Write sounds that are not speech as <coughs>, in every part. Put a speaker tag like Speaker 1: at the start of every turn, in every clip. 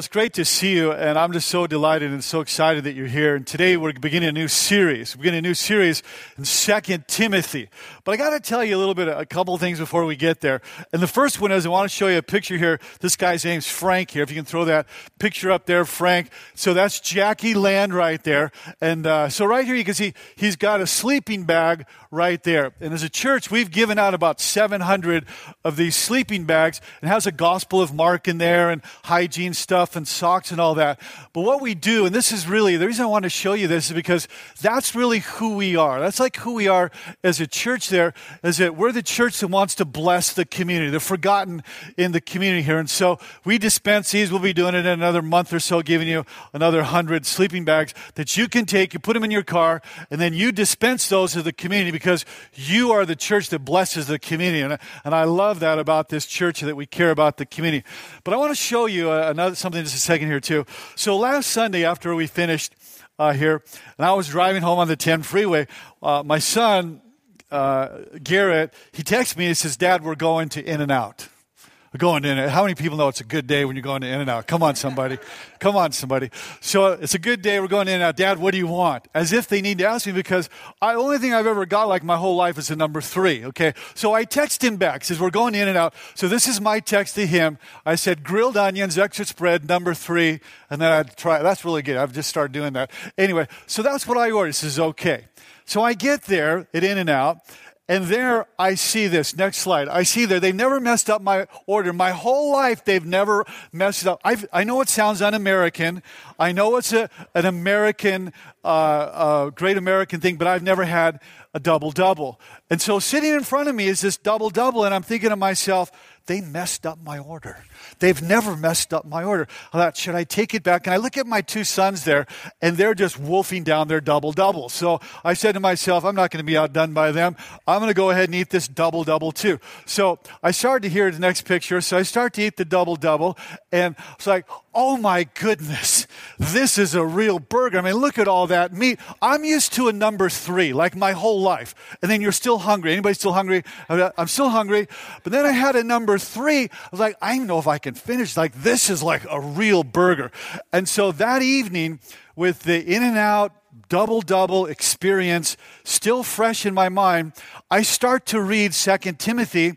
Speaker 1: it's great to see you, and I'm just so delighted and so excited that you're here. And today we're beginning a new series. We're beginning a new series in Second Timothy. But I got to tell you a little bit, a couple things before we get there. And the first one is I want to show you a picture here. This guy's name's Frank here. If you can throw that picture up there, Frank. So that's Jackie Land right there. And uh, so right here you can see he's got a sleeping bag right there. And as a church, we've given out about 700 of these sleeping bags and has a Gospel of Mark in there and hygiene stuff and socks and all that. But what we do, and this is really the reason I want to show you this is because that's really who we are. That's like who we are as a church there, is that we're the church that wants to bless the community, the forgotten in the community here. And so we dispense these. We'll be doing it in another month or so, giving you another hundred sleeping bags that you can take, you put them in your car, and then you dispense those to the community because you are the church that blesses the community. And, and I love that about this church that we care about the community. But I want to show you another something just a second here too. So last Sunday after we finished uh, here, and I was driving home on the 10 freeway, uh, my son uh, Garrett he texts me and he says, "Dad, we're going to In and Out." Going in. How many people know it's a good day when you're going to In and Out? Come on, somebody. Come on, somebody. So it's a good day. We're going in and out. Dad, what do you want? As if they need to ask me because the only thing I've ever got like my whole life is a number three. Okay. So I text him back. Says we're going in and out. So this is my text to him. I said grilled onions, extra spread, number three, and then I'd try. That's really good. I've just started doing that. Anyway, so that's what I ordered. He says okay. So I get there at In and Out, and there I see this. Next slide. I see there. They've never messed up my order. My whole life, they've never messed it up. I've, i know it sounds un American. I know it's a, an American, uh, uh, great American thing, but I've never had a double double. And so sitting in front of me is this double double, and I'm thinking to myself, they messed up my order. They've never messed up my order. I thought, should I take it back? And I look at my two sons there, and they're just wolfing down their double double. So I said to myself, I'm not going to be outdone by them. I'm going to go ahead and eat this double double too. So I started to hear the next picture. So I start to eat the double double, and it's like, oh my goodness, this is a real burger. I mean, look at all that meat. I'm used to a number three, like my whole life. And then you're still hungry. Anybody still hungry? I'm still hungry. But then I had a number three. I was like, I don't know if I can finish. Like, this is like a real burger. And so that evening, with the In and Out double double experience still fresh in my mind, I start to read Second Timothy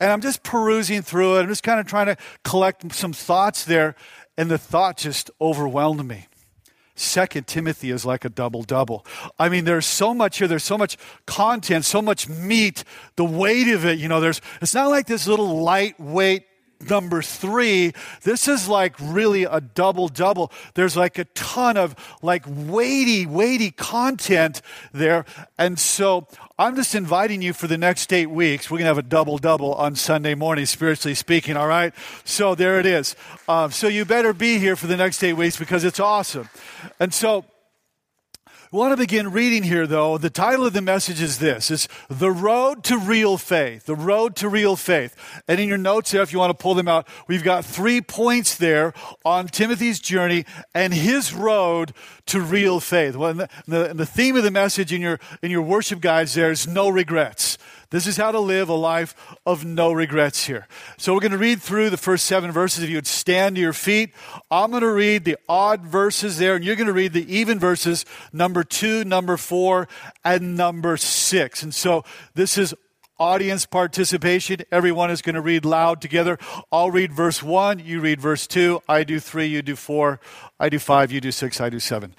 Speaker 1: and I'm just perusing through it. I'm just kind of trying to collect some thoughts there and the thought just overwhelmed me. Second Timothy is like a double double. I mean, there's so much here. There's so much content, so much meat. The weight of it, you know. There's. It's not like this little lightweight number three, this is like really a double double. There's like a ton of like weighty, weighty content there. And so I'm just inviting you for the next eight weeks. We're going to have a double double on Sunday morning, spiritually speaking, all right? So there it is. Um, so you better be here for the next eight weeks because it's awesome. And so, I want to begin reading here, though. The title of the message is this It's The Road to Real Faith. The Road to Real Faith. And in your notes there, if you want to pull them out, we've got three points there on Timothy's journey and his road to real faith. Well, the, the, the theme of the message in your, in your worship guides there is no regrets. This is how to live a life of no regrets here. So we're going to read through the first seven verses. If you would stand to your feet, I'm going to read the odd verses there, and you're going to read the even verses, number two, number four, and number six. And so this is audience participation. Everyone is going to read loud together. I'll read verse 1, you read verse 2, I do 3, you do 4, I do 5, you do 6, I do 7.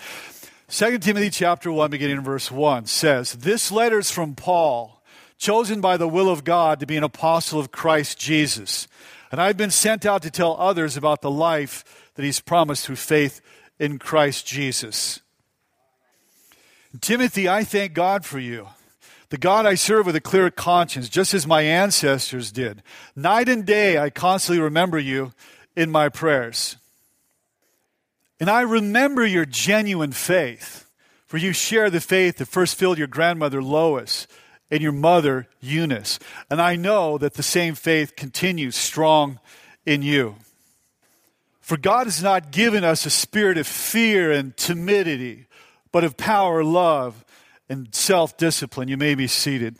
Speaker 1: 2 Timothy chapter 1 beginning in verse 1 says, "This letter is from Paul, chosen by the will of God to be an apostle of Christ Jesus. And I've been sent out to tell others about the life that he's promised through faith in Christ Jesus. Timothy, I thank God for you. The God I serve with a clear conscience, just as my ancestors did. Night and day, I constantly remember you in my prayers. And I remember your genuine faith, for you share the faith that first filled your grandmother Lois and your mother, Eunice. And I know that the same faith continues strong in you. For God has not given us a spirit of fear and timidity, but of power, love, and self discipline. You may be seated.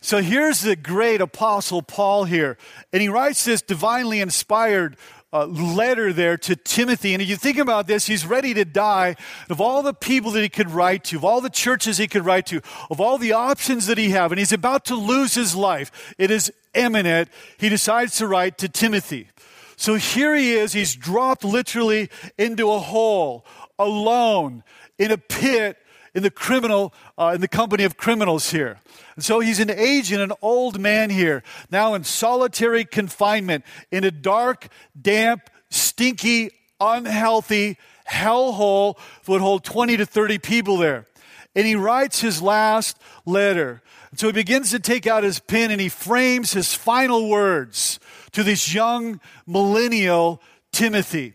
Speaker 1: So here's the great apostle Paul here. And he writes this divinely inspired uh, letter there to Timothy. And if you think about this, he's ready to die. Of all the people that he could write to, of all the churches he could write to, of all the options that he have, and he's about to lose his life, it is imminent. He decides to write to Timothy. So here he is. He's dropped literally into a hole, alone, in a pit, in the criminal, uh, in the company of criminals here. And so he's an agent, an old man here, now in solitary confinement in a dark, damp, stinky, unhealthy hellhole that would hold 20 to 30 people there. And he writes his last letter. So he begins to take out his pen and he frames his final words to this young millennial Timothy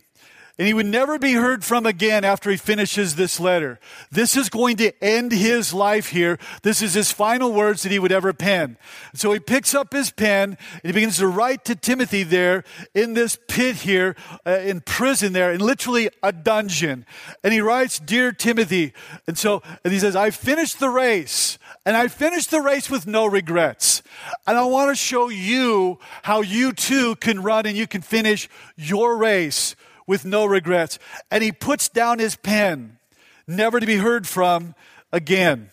Speaker 1: and he would never be heard from again after he finishes this letter. This is going to end his life here. This is his final words that he would ever pen. So he picks up his pen and he begins to write to Timothy there in this pit here, uh, in prison there, in literally a dungeon. And he writes, Dear Timothy, and so, and he says, I finished the race. And I finished the race with no regrets. And I want to show you how you too can run and you can finish your race with no regrets. And he puts down his pen, never to be heard from again.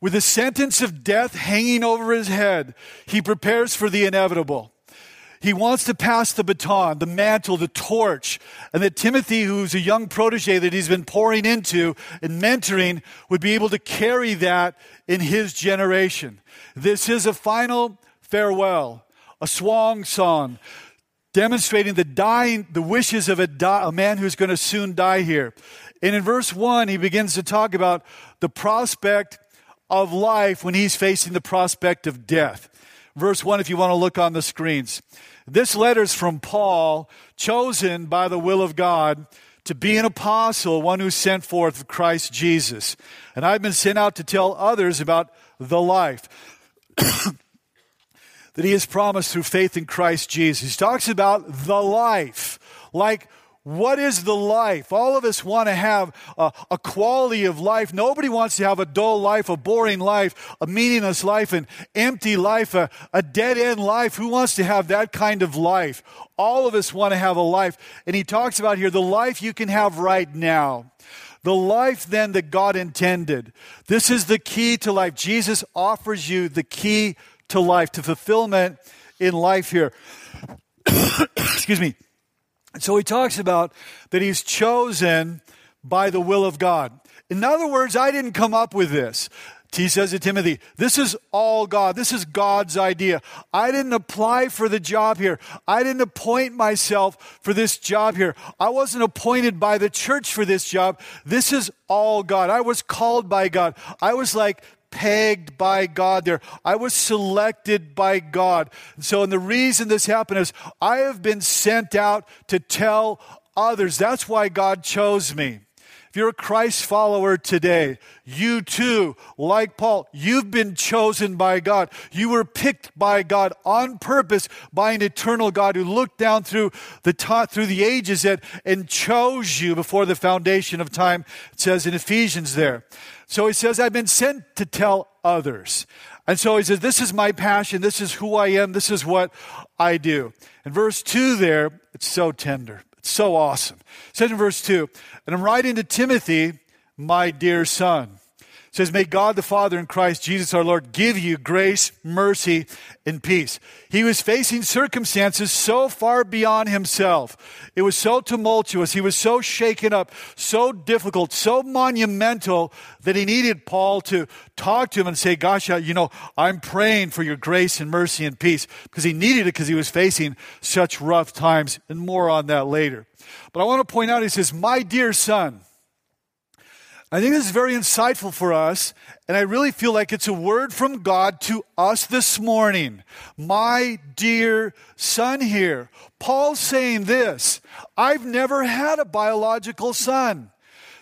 Speaker 1: With the sentence of death hanging over his head, he prepares for the inevitable. He wants to pass the baton, the mantle, the torch, and that Timothy, who's a young protege that he's been pouring into and mentoring, would be able to carry that in his generation. This is a final farewell, a swan song demonstrating the dying, the wishes of a, a man who's going to soon die here. And in verse 1, he begins to talk about the prospect of life when he's facing the prospect of death. Verse 1, if you want to look on the screens. This letter is from Paul, chosen by the will of God to be an apostle, one who sent forth Christ Jesus. And I've been sent out to tell others about the life. <coughs> that he has promised through faith in Christ Jesus. He talks about the life. Like, what is the life? All of us want to have a, a, quality of life. Nobody wants to have a dull life, a boring life, a meaningless life, an empty life, a, a dead end life. Who wants to have that kind of life? All of us want to have a life. And he talks about here the life you can have right now. The life then that God intended. This is the key to life. Jesus offers you the key to life, to fulfillment in life here. <coughs> Excuse me. So he talks about that he's chosen by the will of God. In other words, I didn't come up with this. He says to Timothy, This is all God. This is God's idea. I didn't apply for the job here. I didn't appoint myself for this job here. I wasn't appointed by the church for this job. This is all God. I was called by God. I was like pegged by God there. I was selected by God. So, and the reason this happened is I have been sent out to tell others. That's why God chose me. If you're a Christ follower today, you too, like Paul, you've been chosen by God. You were picked by God on purpose by an eternal God who looked down through the ta- through the ages and, and chose you before the foundation of time. It says in Ephesians there. So he says, I've been sent to tell others. And so he says, This is my passion. This is who I am. This is what I do. In verse 2 there, it's so tender. It's so awesome. It says in verse 2, and I'm writing to Timothy, my dear son. Says, May God the Father in Christ Jesus our Lord give you grace, mercy, and peace. He was facing circumstances so far beyond himself. It was so tumultuous. He was so shaken up, so difficult, so monumental that he needed Paul to talk to him and say, Gosh, uh, you know, I'm praying for your grace and mercy and peace because he needed it because he was facing such rough times, and more on that later. But I want to point out, he says, My dear son. I think this is very insightful for us, and I really feel like it's a word from God to us this morning. My dear son here. Paul's saying this I've never had a biological son.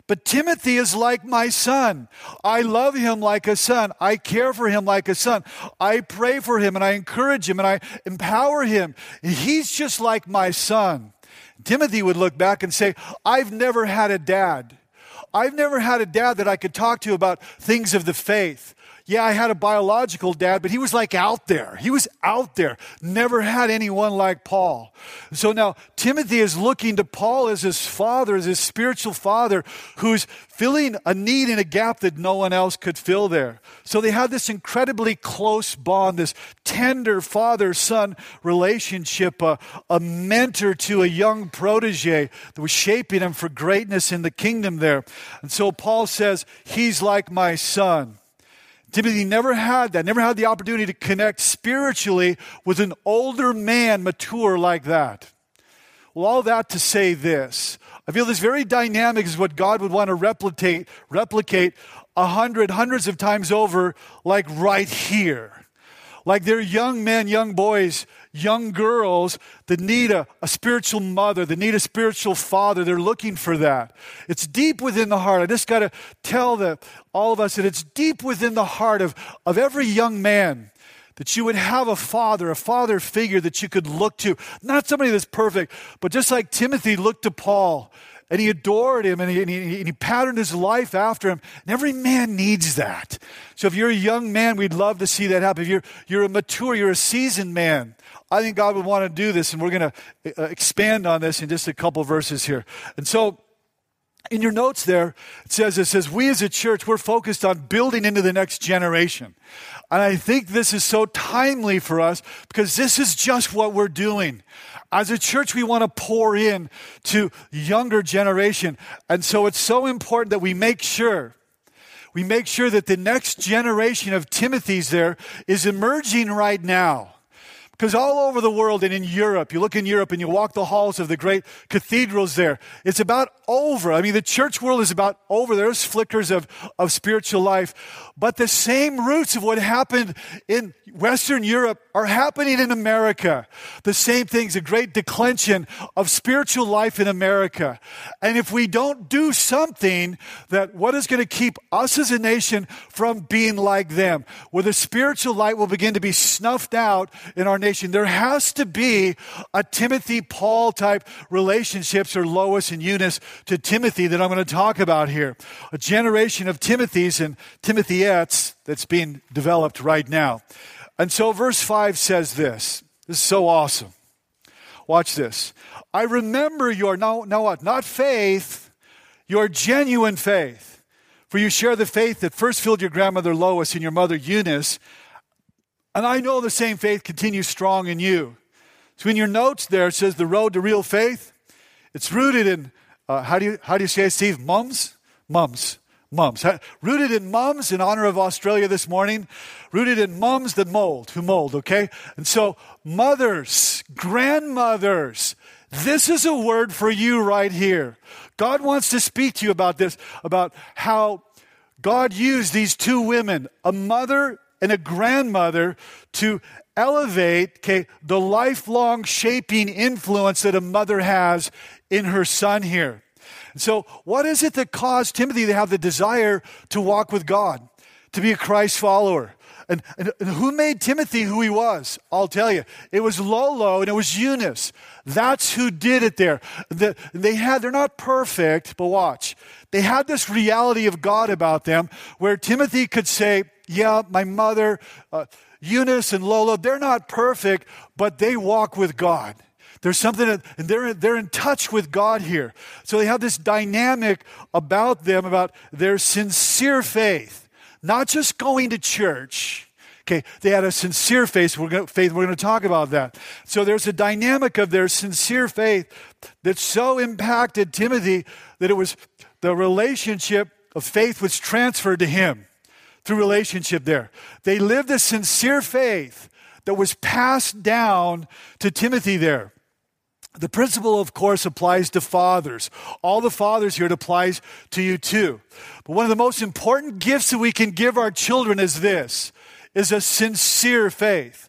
Speaker 1: But Timothy is like my son. I love him like a son. I care for him like a son. I pray for him and I encourage him and I empower him. He's just like my son. Timothy would look back and say, I've never had a dad. I've never had a dad that I could talk to about things of the faith. Yeah, I had a biological dad, but he was like out there. He was out there. Never had anyone like Paul. So now Timothy is looking to Paul as his father, as his spiritual father, who's filling a need and a gap that no one else could fill there. So they had this incredibly close bond, this tender father son relationship, uh, a mentor to a young protege that was shaping him for greatness in the kingdom there. And so Paul says, He's like my son. Timothy never had that, never had the opportunity to connect spiritually with an older man, mature like that. Well, all that to say this. I feel this very dynamic is what God would want to replicate, replicate a hundred, hundreds of times over, like right here. Like they're young men, young boys, young girls that need a, a spiritual mother, that need a spiritual father. They're looking for that. It's deep within the heart. I just got to tell the, all of us that it's deep within the heart of, of every young man that you would have a father, a father figure that you could look to. Not somebody that's perfect, but just like Timothy looked to Paul and he adored him and he, and, he, and he, patterned his life after him. And every man needs that. So if you're a young man, we'd love to see that happen. If you're, you're a mature, you're a seasoned man, I think God would want to do this. And we're going to uh, expand on this in just a couple verses here. And so, in your notes there, it says, it says, we as a church, we're focused on building into the next generation. And I think this is so timely for us because this is just what we're doing. As a church, we want to pour in to younger generation. And so it's so important that we make sure we make sure that the next generation of Timothy's there is emerging right now. Because all over the world and in Europe, you look in Europe and you walk the halls of the great cathedrals there, it's about over. I mean, the church world is about over. There's flickers of, of spiritual life. But the same roots of what happened in Western Europe are happening in America. The same things, a great declension of spiritual life in America. And if we don't do something that what is going to keep us as a nation from being like them, where the spiritual light will begin to be snuffed out in our nation, there has to be a Timothy Paul type relationships or Lois and Eunice to Timothy that I'm going to talk about here. A generation of Timothys and Timothyettes that's being developed right now. And so verse 5 says this. This is so awesome. Watch this. I remember your, now, now what? Not faith, your genuine faith. For you share the faith that first filled your grandmother Lois and your mother Eunice. And I know the same faith continues strong in you. So in your notes there, it says the road to real faith. It's rooted in uh, how, do you, how do you say it, Steve? Mums? Mums. Mums. Rooted in mums in honor of Australia this morning. Rooted in mums that mold, who mold, okay? And so, mothers, grandmothers, this is a word for you right here. God wants to speak to you about this, about how God used these two women, a mother and a grandmother, to elevate okay, the lifelong shaping influence that a mother has in her son here. So, what is it that caused Timothy to have the desire to walk with God, to be a Christ follower? And, and, and, who made Timothy who he was? I'll tell you. It was Lois and it was Eunice. That's who did it there. The, they had, they're not perfect, but watch. They had this reality of God about them where Timothy could say, Yeah, my mother, uh, Eunice and Lois, they're not perfect, but they walk with God. There's something, that, and they're, they're in touch with God here. So they have this dynamic about them, about their sincere faith, not just going to church. Okay, they had a sincere faith. We're going faith. We're going to talk about that. So there's a dynamic of their sincere faith that so impacted Timothy that it was the relationship of faith was transferred to him through relationship there. They lived a sincere faith that was passed down to Timothy there. The principle, of course, applies to fathers. All the fathers here, it applies to you too. But one of the most important gifts that we can give our children is this, is a sincere faith.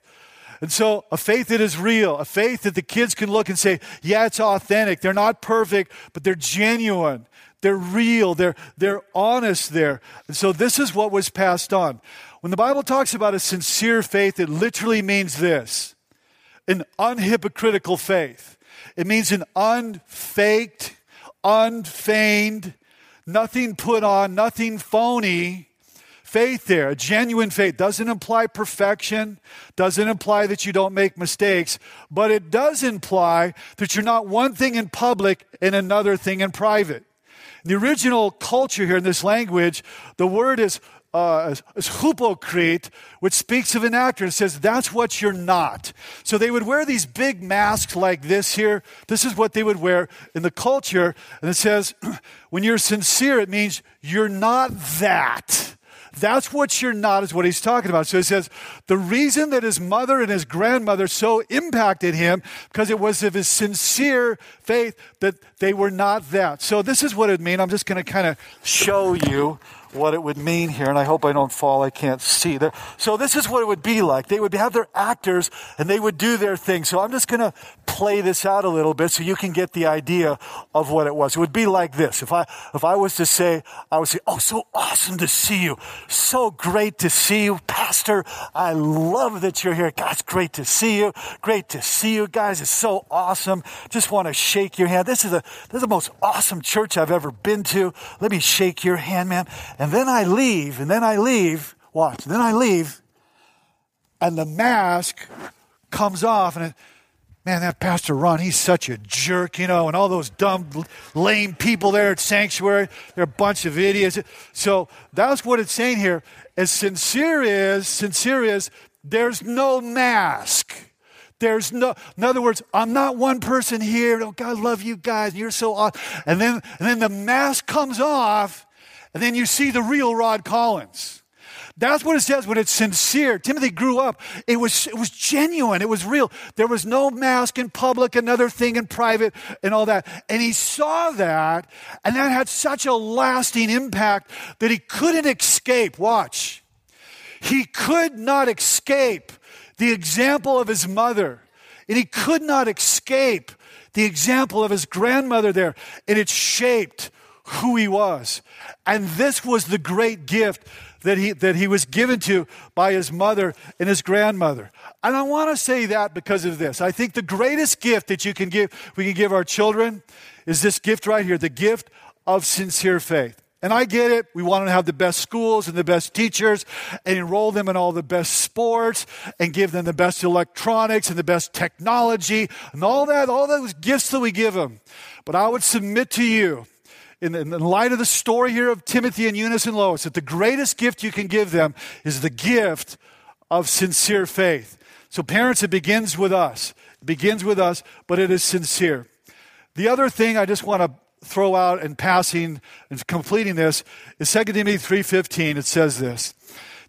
Speaker 1: And so a faith that is real, a faith that the kids can look and say, yeah, it's authentic. They're not perfect, but they're genuine. They're real. They're, they're honest there. And so this is what was passed on. When the Bible talks about a sincere faith, it literally means this an unhypocritical faith. It means an unfaked, unfeigned, nothing put on, nothing phony faith there, a genuine faith, doesn't imply perfection, doesn't imply that you don't make mistakes, but it does imply that you're not one thing in public and another thing in private. The original culture here in this language, the word is uh, is which speaks of an actor and says that's what you're not. So they would wear these big masks like this here. This is what they would wear in the culture. And it says, <clears throat> when you're sincere, it means you're not that. That's what you're not, is what he's talking about. So he says, the reason that his mother and his grandmother so impacted him, because it was of his sincere faith that they were not that. So this is what it means. I'm just going to kind of show you what it would mean here, and I hope I don't fall. I can't see there. So this is what it would be like. They would have their actors, and they would do their thing. So I'm just going to play this out a little bit so you can get the idea of what it was. It would be like this. If I if I was to say, I would say, "Oh, so awesome to see you. So great to see you, Pastor. I love that you're here. God, it's great to see you. Great to see you guys. It's so awesome. Just want to shake your hand. This is a this is the most awesome church I've ever been to. Let me shake your hand, man." And then I leave, and then I leave, watch, then I leave, and the mask comes off, and it, man, that Pastor Rod, he's such a jerk, you know, and all those dumb, lame people there at Sanctuary, they're a bunch of idiots. So that's what it's saying here. As sincere is, sincere is, there's no mask. There's no, in other words, I'm not one person here. Oh, God, love you guys. You're so awesome. And then, and then the mask comes off, and then you see the real Rod Collins. That's what it says when it's sincere. Timothy grew up. It was, it was genuine. It was real. There was no mask in public, another thing in private, and all that. And he saw that, and that had such a lasting impact that he couldn't escape. Watch. He could not escape the example of his mother, and he could not escape the example of his grandmother there. And it shaped who he was. And this was the great gift that he, that he was given to by his mother and his grandmother. And I want to say that because of this. I think the greatest gift that you can give, we can give our children is this gift right here, the gift of sincere faith. And I get it. We want to have the best schools and the best teachers and enroll them in all the best sports and give them the best electronics and the best technology and all that, all those gifts that we give them. But I would submit to you in, in light of the story here of Timothy and Eunice and Lois, that the greatest gift you can give them is the gift of sincere faith. So, parents, it begins with us. It begins with us, but it is sincere. The other thing I just want to throw out in passing and completing this is 2 Timothy 3.15. It says this.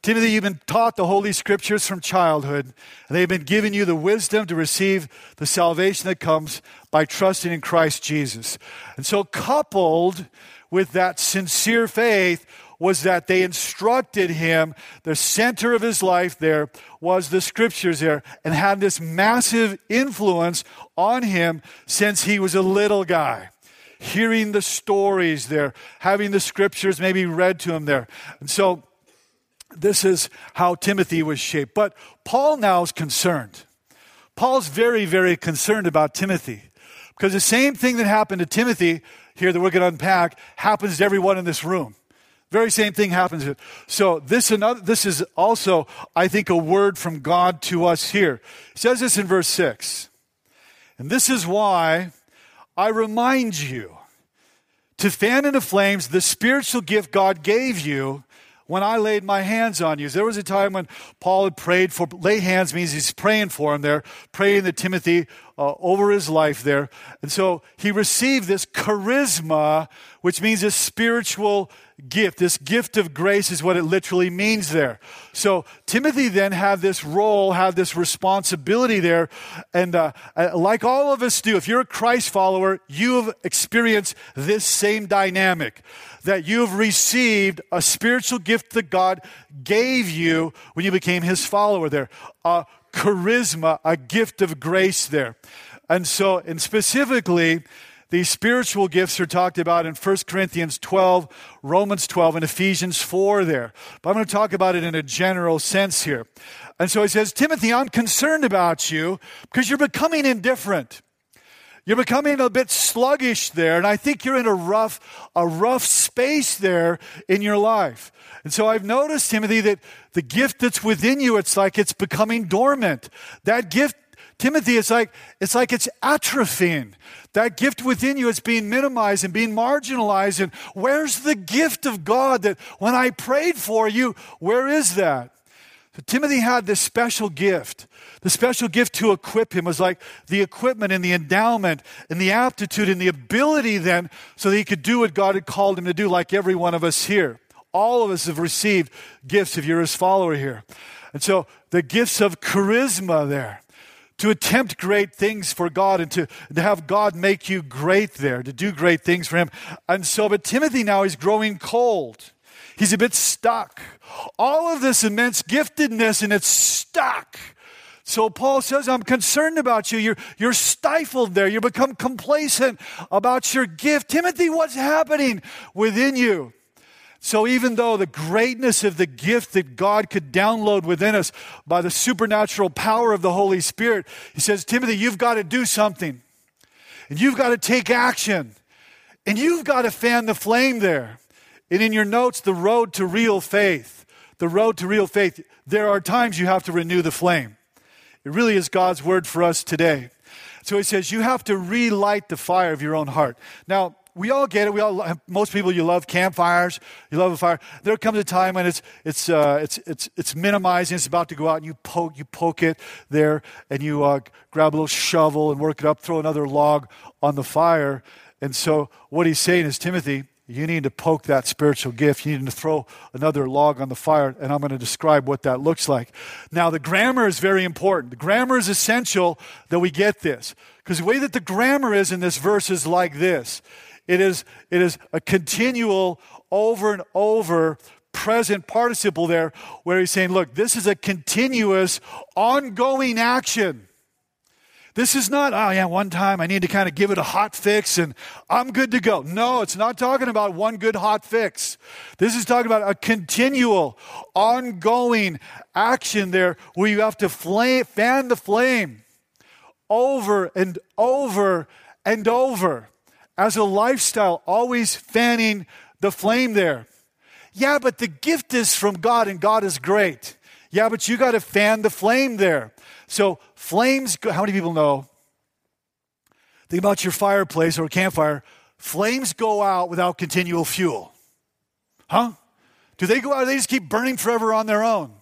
Speaker 1: Timothy, you've been taught the Holy Scriptures from childhood, and they've been giving you the wisdom to receive the salvation that comes by trusting in Christ Jesus. And so, coupled with that sincere faith, was that they instructed him, the center of his life there was the scriptures there, and had this massive influence on him since he was a little guy hearing the stories there, having the scriptures maybe read to him there. And so this is how Timothy was shaped. But Paul now is concerned. Paul's very, very concerned about Timothy because the same thing that happened to Timothy here that we're going to unpack happens to everyone in this room. Very same thing happens. So this another, this is also, I think, a word from God to us here. It says this in verse six, and this is why I remind you to fan into flames the spiritual gift God gave you when I laid my hands on you. There was a time when Paul had prayed for, lay hands means he's praying for him there, praying that Timothy uh, over his life there. And so he received this charisma, which means a spiritual gift. This gift of grace is what it literally means there. So Timothy then had this role, had this responsibility there. And uh, uh, like all of us do, if you're a Christ follower, you have experienced this same dynamic that you've received a spiritual gift that God gave you when you became his follower there. A charisma, a gift of grace there. And so, and specifically, these spiritual gifts are talked about in 1 Corinthians 12, Romans 12, and Ephesians 4 there. But I'm going to talk about it in a general sense here. And so he says, Timothy, I'm concerned about you because you're becoming indifferent. You're becoming a bit sluggish there, and I think you're in a rough, a rough space there in your life. And so I've noticed, Timothy, that the gift that's within you, it's like it's becoming dormant. That gift, Timothy, it's like it's like it's atrophying. That gift within you is being minimized and being marginalized. And where's the gift of God that when I prayed for you, where is that? So Timothy had this special gift. The special gift to equip him was like the equipment and the endowment and the aptitude and the ability then so that he could do what God had called him to do, like every one of us here. All of us have received gifts if you're his follower here. And so the gifts of charisma there to attempt great things for God and to, to have God make you great there, to do great things for Him. And so, but Timothy now is growing cold. He's a bit stuck. All of this immense giftedness and it's stuck. So Paul says, I'm concerned about you. You're, you're stifled there. You become complacent about your gift. Timothy, what's happening within you? So, even though the greatness of the gift that God could download within us by the supernatural power of the Holy Spirit, he says, Timothy, you've got to do something. And you've got to take action. And you've got to fan the flame there. And in your notes, the road to real faith, the road to real faith, there are times you have to renew the flame. It really is God's word for us today. So he says, you have to relight the fire of your own heart. Now, we all get it. We all, most people, you love campfires. You love a fire. There comes a time when it's it's uh, it's it's it's minimizing. It's about to go out, and you poke you poke it there, and you uh, grab a little shovel and work it up. Throw another log on the fire. And so, what he's saying is, Timothy, you need to poke that spiritual gift. You need to throw another log on the fire, and I'm going to describe what that looks like. Now, the grammar is very important. The grammar is essential that we get this. Because the way that the grammar is in this verse is like this it is, it is a continual, over and over present participle there where he's saying, look, this is a continuous, ongoing action. This is not, oh yeah, one time I need to kind of give it a hot fix and I'm good to go. No, it's not talking about one good hot fix. This is talking about a continual, ongoing action there where you have to flame, fan the flame over and over and over as a lifestyle, always fanning the flame there. Yeah, but the gift is from God and God is great. Yeah, but you got to fan the flame there. So, flames, how many people know? Think about your fireplace or campfire. Flames go out without continual fuel. Huh? Do they go out? They just keep burning forever on their own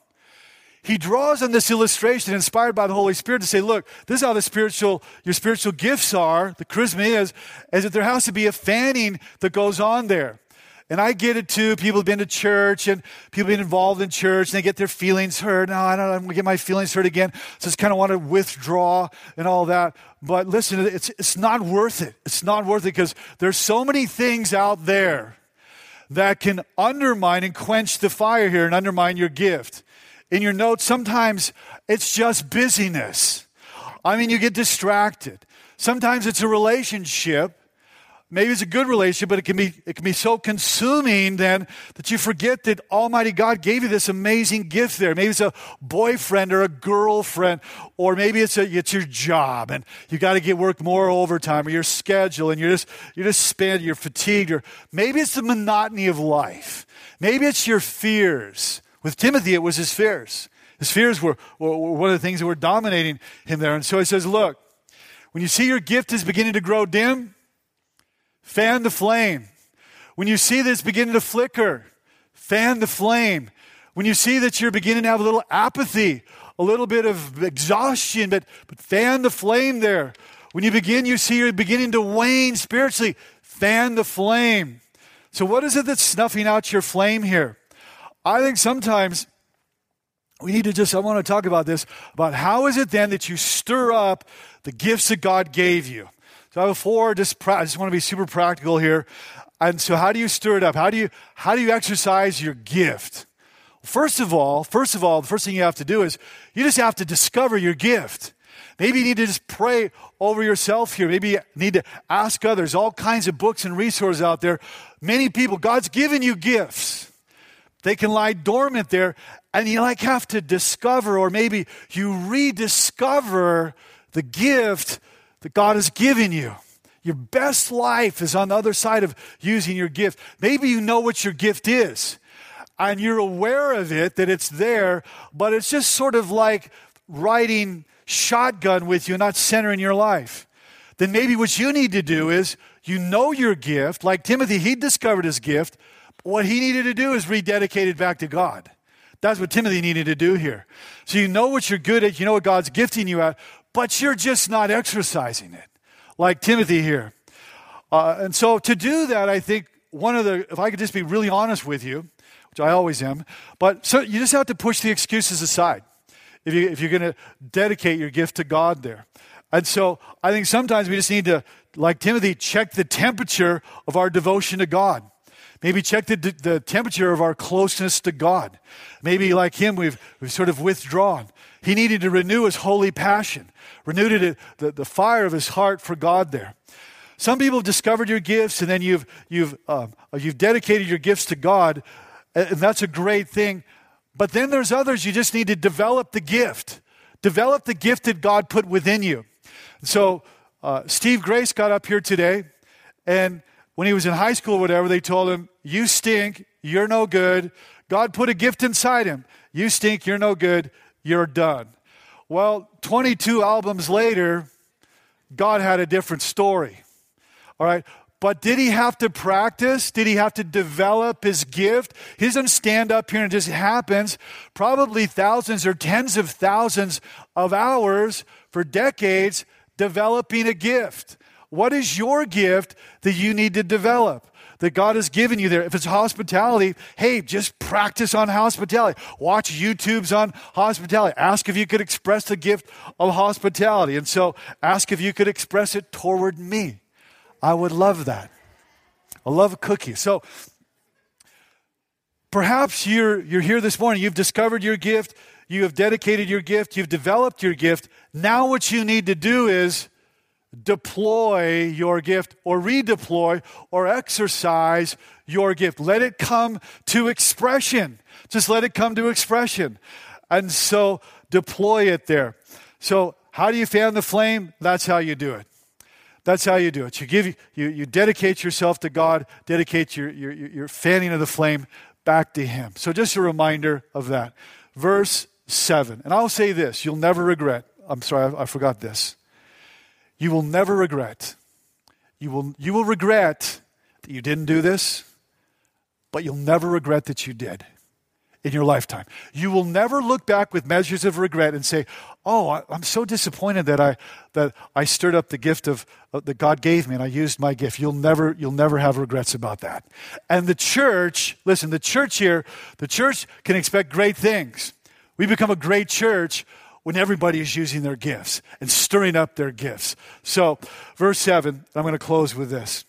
Speaker 1: he draws on this illustration inspired by the Holy Spirit to say, look, this is how the spiritual, your spiritual gifts are, the charisma is, is that there has to be a fanning that goes on there. And I get it too. People have been to church and people have been involved in church and they get their feelings hurt. No, I don't I'm going to get my feelings hurt again. So just kind of want to withdraw and all that. But listen, it's, it's not worth it. It's not worth it because there's so many things out there that can undermine and quench the fire here and undermine your gift in your notes, sometimes it's just busyness. I mean, you get distracted. Sometimes it's a relationship. Maybe it's a good relationship, but it can be it can be so consuming then that you forget that Almighty God gave you this amazing gift there. Maybe it's a boyfriend or a girlfriend, or maybe it's a it's your job and you got to get work more overtime or your schedule and you're just you're just spent, you're fatigued, or maybe it's the monotony of life. Maybe it's your fears. With Timothy, it was his fears. His fears were, were, one of the things that were dominating him there. And so he says, Look, when you see your gift is beginning to grow dim, fan the flame. When you see this beginning to flicker, fan the flame. When you see that you're beginning to have a little apathy, a little bit of exhaustion, but, but fan the flame there. When you begin, you see you're beginning to wane spiritually, fan the flame. So, what is it that's snuffing out your flame here? I think sometimes we need to just, I want to talk about this, about how is it then that you stir up the gifts that God gave you? So four, just, I just want to be super practical here. And so how do you stir it up? How do you, how do you exercise your gift? First of all, first of all, the first thing you have to do is you just have to discover your gift. Maybe you need to just pray over yourself here. Maybe you need to ask others. All kinds of books and resources out there. Many people, God's given you gifts. They can lie dormant there, and you like have to discover, or maybe you rediscover the gift that God has given you. Your best life is on the other side of using your gift. Maybe you know what your gift is and you're aware of it, that it's there, but it's just sort of like riding shotgun with you, not centering your life. Then maybe what you need to do is you know your gift. Like Timothy, he discovered his gift. What he needed to do is rededicate it back to God. That's what Timothy needed to do here. So you know what you're good at, you know what God's gifting you at, but you're just not exercising it, like Timothy here. Uh, and so to do that, I think one of the, if I could just be really honest with you, which I always am, but so you just have to push the excuses aside if, you, if you're going to dedicate your gift to God there. And so I think sometimes we just need to, like Timothy, check the temperature of our devotion to God. Maybe check the, the temperature of our closeness to God. Maybe, like him, we've, we've sort of withdrawn. He needed to renew his holy passion, renewed it, the, the fire of his heart for God there. Some people have discovered your gifts, and then you've, you've, um, you've dedicated your gifts to God, and that's a great thing. But then there's others you just need to develop the gift. Develop the gift that God put within you. So, uh, Steve Grace got up here today, and when he was in high school or whatever, they told him, You stink, you're no good. God put a gift inside him. You stink, you're no good, you're done. Well, 22 albums later, God had a different story. All right. But did he have to practice? Did he have to develop his gift? He doesn't stand up here and just happens. Probably thousands or tens of thousands of hours for decades developing a gift. What is your gift that you need to develop? That God has given you there. If it's hospitality, hey, just practice on hospitality. Watch YouTubes on hospitality. Ask if you could express the gift of hospitality. And so ask if you could express it toward me. I would love that. I love cookies. So perhaps you're, you're here this morning. You've discovered your gift. You have dedicated your gift. You've developed your gift. Now, what you need to do is deploy your gift or redeploy or exercise your gift. Let it come to expression. Just let it come to expression. And so deploy it there. So, how do you fan the flame? That's how you do it. That's how you do it. You give you, you dedicate yourself to God, dedicate your, your, your fanning of the flame back to Him. So just a reminder of that. Verse 7. And I'll say this you'll never regret. I'm sorry, I, I forgot this. You will never regret. You will, you will regret that you didn't do this, but you'll never regret that you did in your lifetime. You will never look back with measures of regret and say, "Oh, I, am so disappointed that I that I stirred up the gift of uh, that God gave me and I used my gift." You'll never you'll never have regrets about that. And the church, listen, the church here, the church can expect great things. We become a great church when everybody is using their gifts and stirring up their gifts. So, verse 7, I'm going to close with this.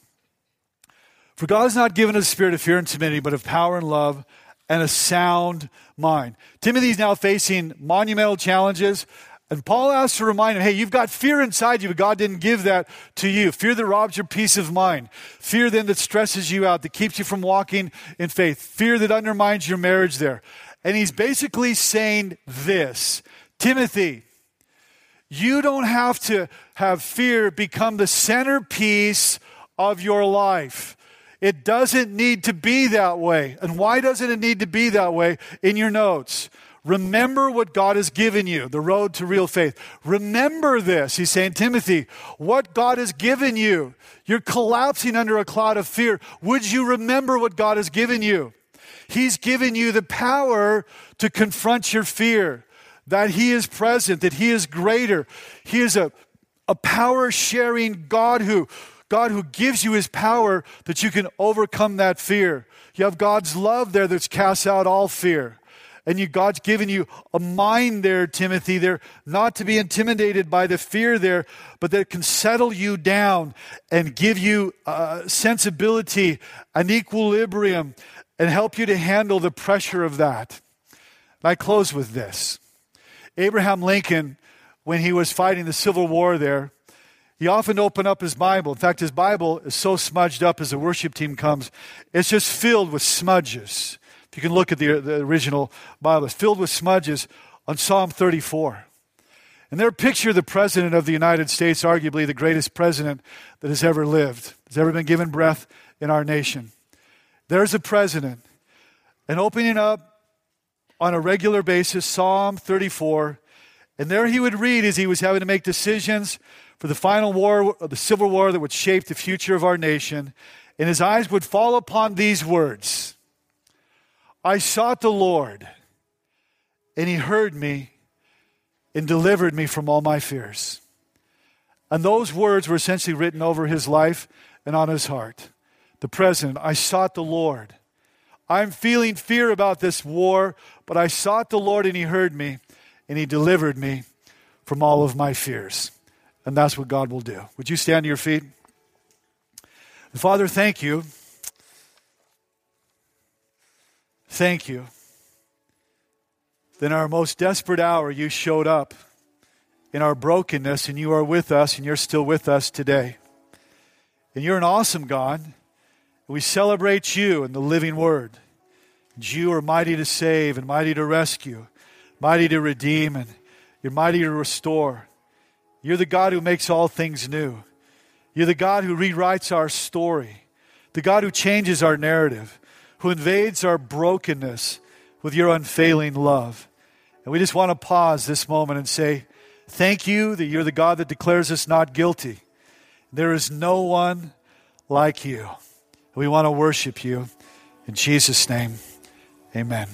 Speaker 1: For God has not given us a spirit of fear and timidity, but of power and love and a sound mind. Timothy's now facing monumental challenges. And Paul asks to remind him, hey, you've got fear inside you, but God didn't give that to you. Fear that robs your peace of mind. Fear then that stresses you out, that keeps you from walking in faith. Fear that undermines your marriage there. And he's basically saying this Timothy, you don't have to have fear become the centerpiece of your life. It doesn't need to be that way. And why doesn't it need to be that way? In your notes. Remember what God has given you, the road to real faith. Remember this. He's saying, Timothy, what God has given you. You're collapsing under a cloud of fear. Would you remember what God has given you? He's given you the power to confront your fear, that He is present, that He is greater. He is a, a power sharing God who, God who gives you his power that you can overcome that fear. You have God's love there that's casts out all fear. And you, God's given you a mind there, Timothy, there, not to be intimidated by the fear there, but that can settle you down and give you uh, sensibility and equilibrium and help you to handle the pressure of that. And I close with this. Abraham Lincoln, when he was fighting the Civil War there, he often opened up his Bible. In fact, his Bible is so smudged up as the worship team comes, it's just filled with smudges. If you can look at the, the original Bible, it's filled with smudges on Psalm 34. And their picture the President of the United States, arguably the greatest president that has ever lived, has ever been given breath in our nation. There's a president. And opening up on a regular basis Psalm 34, and there he would read as he was having to make decisions for the final war, the civil war that would shape the future of our nation. And his eyes would fall upon these words I sought the Lord, and he heard me and delivered me from all my fears. And those words were essentially written over his life and on his heart. The president, I sought the Lord. I'm feeling fear about this war, but I sought the Lord and he heard me and he delivered me from all of my fears. And that's what God will do. Would you stand to your feet? Father, thank you. Thank you in our most desperate hour, you showed up in our brokenness, and you are with us, and you're still with us today. And you're an awesome God. We celebrate you and the living word. And you are mighty to save and mighty to rescue, mighty to redeem, and you're mighty to restore. You're the God who makes all things new. You're the God who rewrites our story, the God who changes our narrative, who invades our brokenness with your unfailing love. And we just want to pause this moment and say, Thank you that you're the God that declares us not guilty. There is no one like you. We want to worship you. In Jesus' name, amen.